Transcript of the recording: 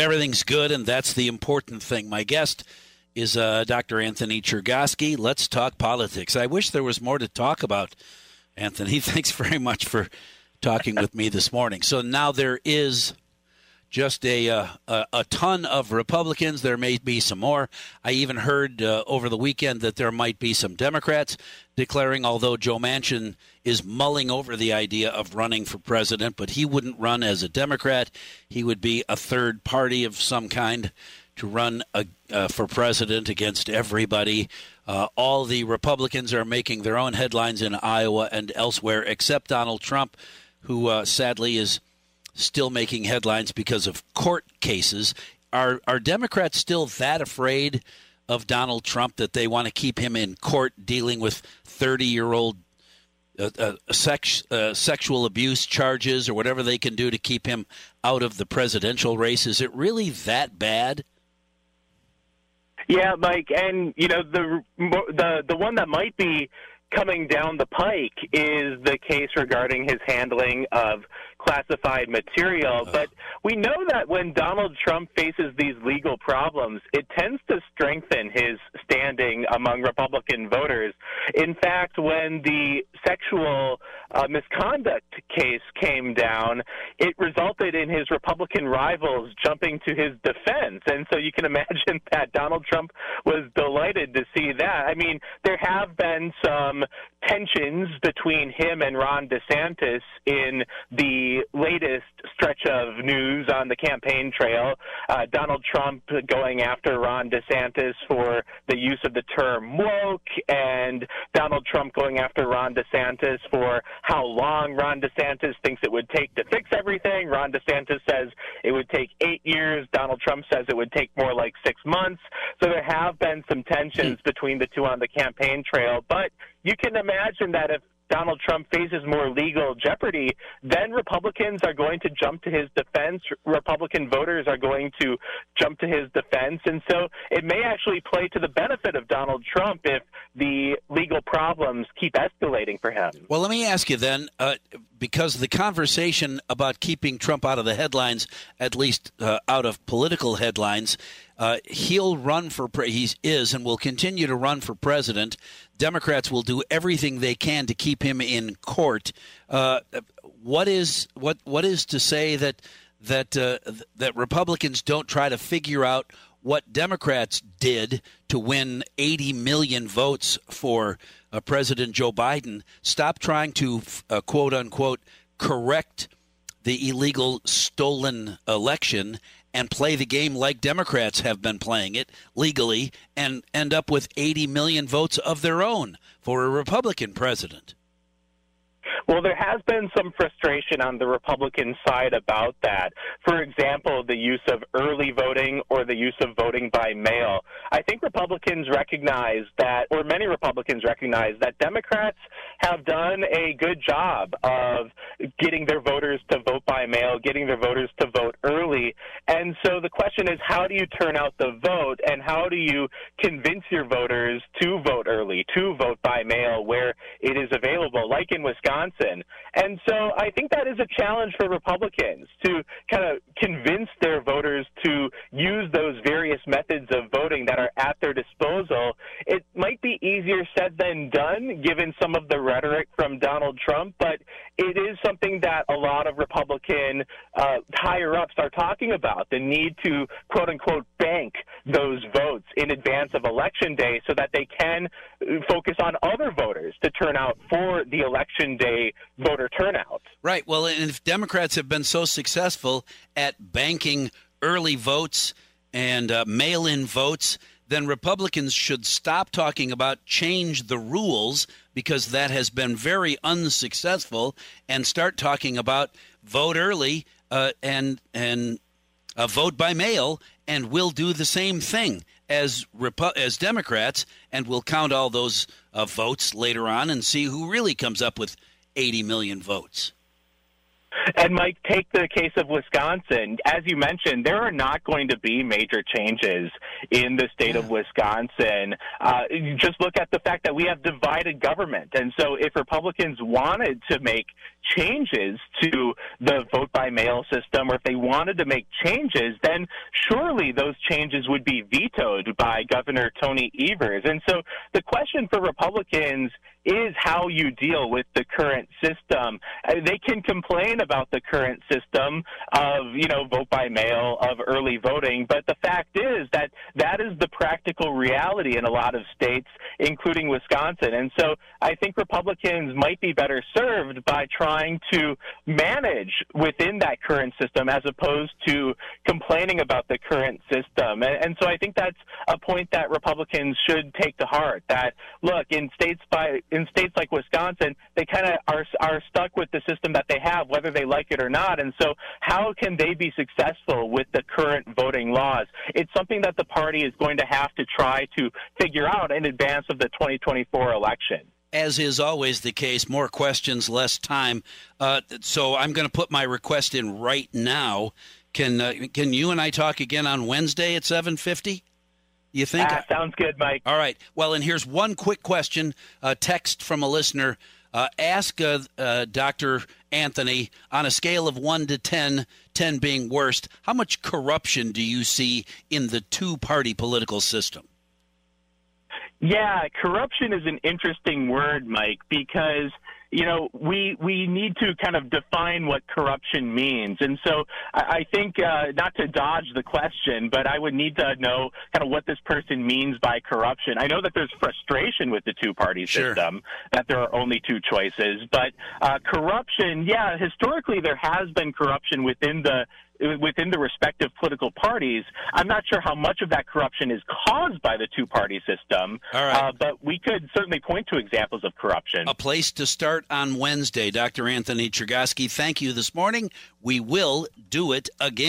Everything's good, and that's the important thing. My guest is uh, Dr. Anthony Chergosky. Let's talk politics. I wish there was more to talk about, Anthony. Thanks very much for talking with me this morning. So now there is just a, uh, a, a ton of Republicans. There may be some more. I even heard uh, over the weekend that there might be some Democrats declaring, although Joe Manchin is mulling over the idea of running for president, but he wouldn't run as a Democrat. He would be a third party of some kind to run a, uh, for president against everybody. Uh, all the Republicans are making their own headlines in Iowa and elsewhere, except Donald Trump, who uh, sadly is still making headlines because of court cases. Are are Democrats still that afraid of Donald Trump that they want to keep him in court dealing with thirty year old uh, uh, sex, uh, sexual abuse charges or whatever they can do to keep him out of the presidential race? Is it really that bad? Yeah, Mike, and you know the the the one that might be coming down the pike is the case regarding his handling of classified material. Uh-huh. But we know that when Donald Trump faces these legal problems, it tends to strengthen his standing among Republican voters. In fact, when the sexual uh, misconduct case came down, it resulted in his Republican rivals jumping to his defense. And so you can imagine that Donald Trump was delighted to see that. I mean, there have been some tensions between him and Ron DeSantis in the latest stretch of news on the campaign trail. Uh, Donald Trump going after Ron DeSantis for the use of the term woke, and Donald Trump going after Ron DeSantis for how long Ron DeSantis thinks it would take to fix everything. Ron DeSantis says it would take eight years. Donald Trump says it would take more like six months. So there have been some tensions hmm. between the two on the campaign trail, but you can imagine that if Donald Trump faces more legal jeopardy, then Republicans are going to jump to his defense. Republican voters are going to jump to his defense. And so it may actually play to the benefit of Donald Trump if the legal problems keep escalating for him. Well, let me ask you then, uh, because the conversation about keeping Trump out of the headlines, at least uh, out of political headlines, uh, he'll run for pre- he is and will continue to run for president. Democrats will do everything they can to keep him in court. Uh, what is what what is to say that that uh, that Republicans don't try to figure out what Democrats did to win 80 million votes for uh, President Joe Biden? Stop trying to uh, quote unquote correct the illegal stolen election and play the game like Democrats have been playing it legally and end up with 80 million votes of their own for a Republican president. Well, there has been some frustration on the Republican side about that. For example, the use of early voting or the use of voting by mail. I think Republicans recognize that, or many Republicans recognize that Democrats have done a good job of getting their voters to vote by mail, getting their voters to vote early. And so the question is, how do you turn out the vote and how do you convince your voters to vote early, to vote by mail where it is available, like in Wisconsin? And so I think that is a challenge for Republicans to kind of convince their voters to use those various methods of voting that are at their disposal. It might be easier said than done given some of the rhetoric from Donald Trump, but it is something that a lot of Republican uh, higher ups are talking about the need to quote unquote bank those votes in advance of election day so that they can focus on other voters to turn out for the election day voter turnout. Right. Well, and if Democrats have been so successful at banking early votes and uh, mail in votes, then Republicans should stop talking about change the rules because that has been very unsuccessful and start talking about vote early uh, and and uh, vote by mail and we'll do the same thing as Repu- as Democrats and we'll count all those uh, votes later on and see who really comes up with 80 million votes. And Mike, take the case of Wisconsin. As you mentioned, there are not going to be major changes in the state of Wisconsin. Uh, just look at the fact that we have divided government. And so if Republicans wanted to make changes to the vote by mail system or if they wanted to make changes, then surely those changes would be vetoed by Governor Tony Evers. And so the question for Republicans is how you deal with the current system. Uh, they can complain about the current system of, you know, vote by mail, of early voting, but the fact is that that is the practical reality in a lot of states, including Wisconsin. And so I think Republicans might be better served by trying to manage within that current system as opposed to complaining about the current system. And, and so I think that's a point that Republicans should take to heart that, look, in states by in states like Wisconsin, they kind of are are stuck with the system that they have, whether they like it or not. And so, how can they be successful with the current voting laws? It's something that the party is going to have to try to figure out in advance of the 2024 election as is always the case, more questions, less time. Uh, so I'm going to put my request in right now. Can uh, can you and I talk again on Wednesday at 7:50? You think? Ah, sounds good, Mike. All right. Well, and here's one quick question a text from a listener. Uh, ask uh, uh, Dr. Anthony on a scale of 1 to 10, 10 being worst, how much corruption do you see in the two party political system? Yeah, corruption is an interesting word, Mike, because you know, we we need to kind of define what corruption means. And so I, I think uh, not to dodge the question, but I would need to know kind of what this person means by corruption. I know that there's frustration with the two party sure. system, that there are only two choices, but uh, corruption, yeah, historically there has been corruption within the within the respective political parties. I'm not sure how much of that corruption is caused by the two party system, uh, but we could certainly point to examples of corruption. A place to start on Wednesday. Dr. Anthony Chergosky, thank you this morning. We will do it again.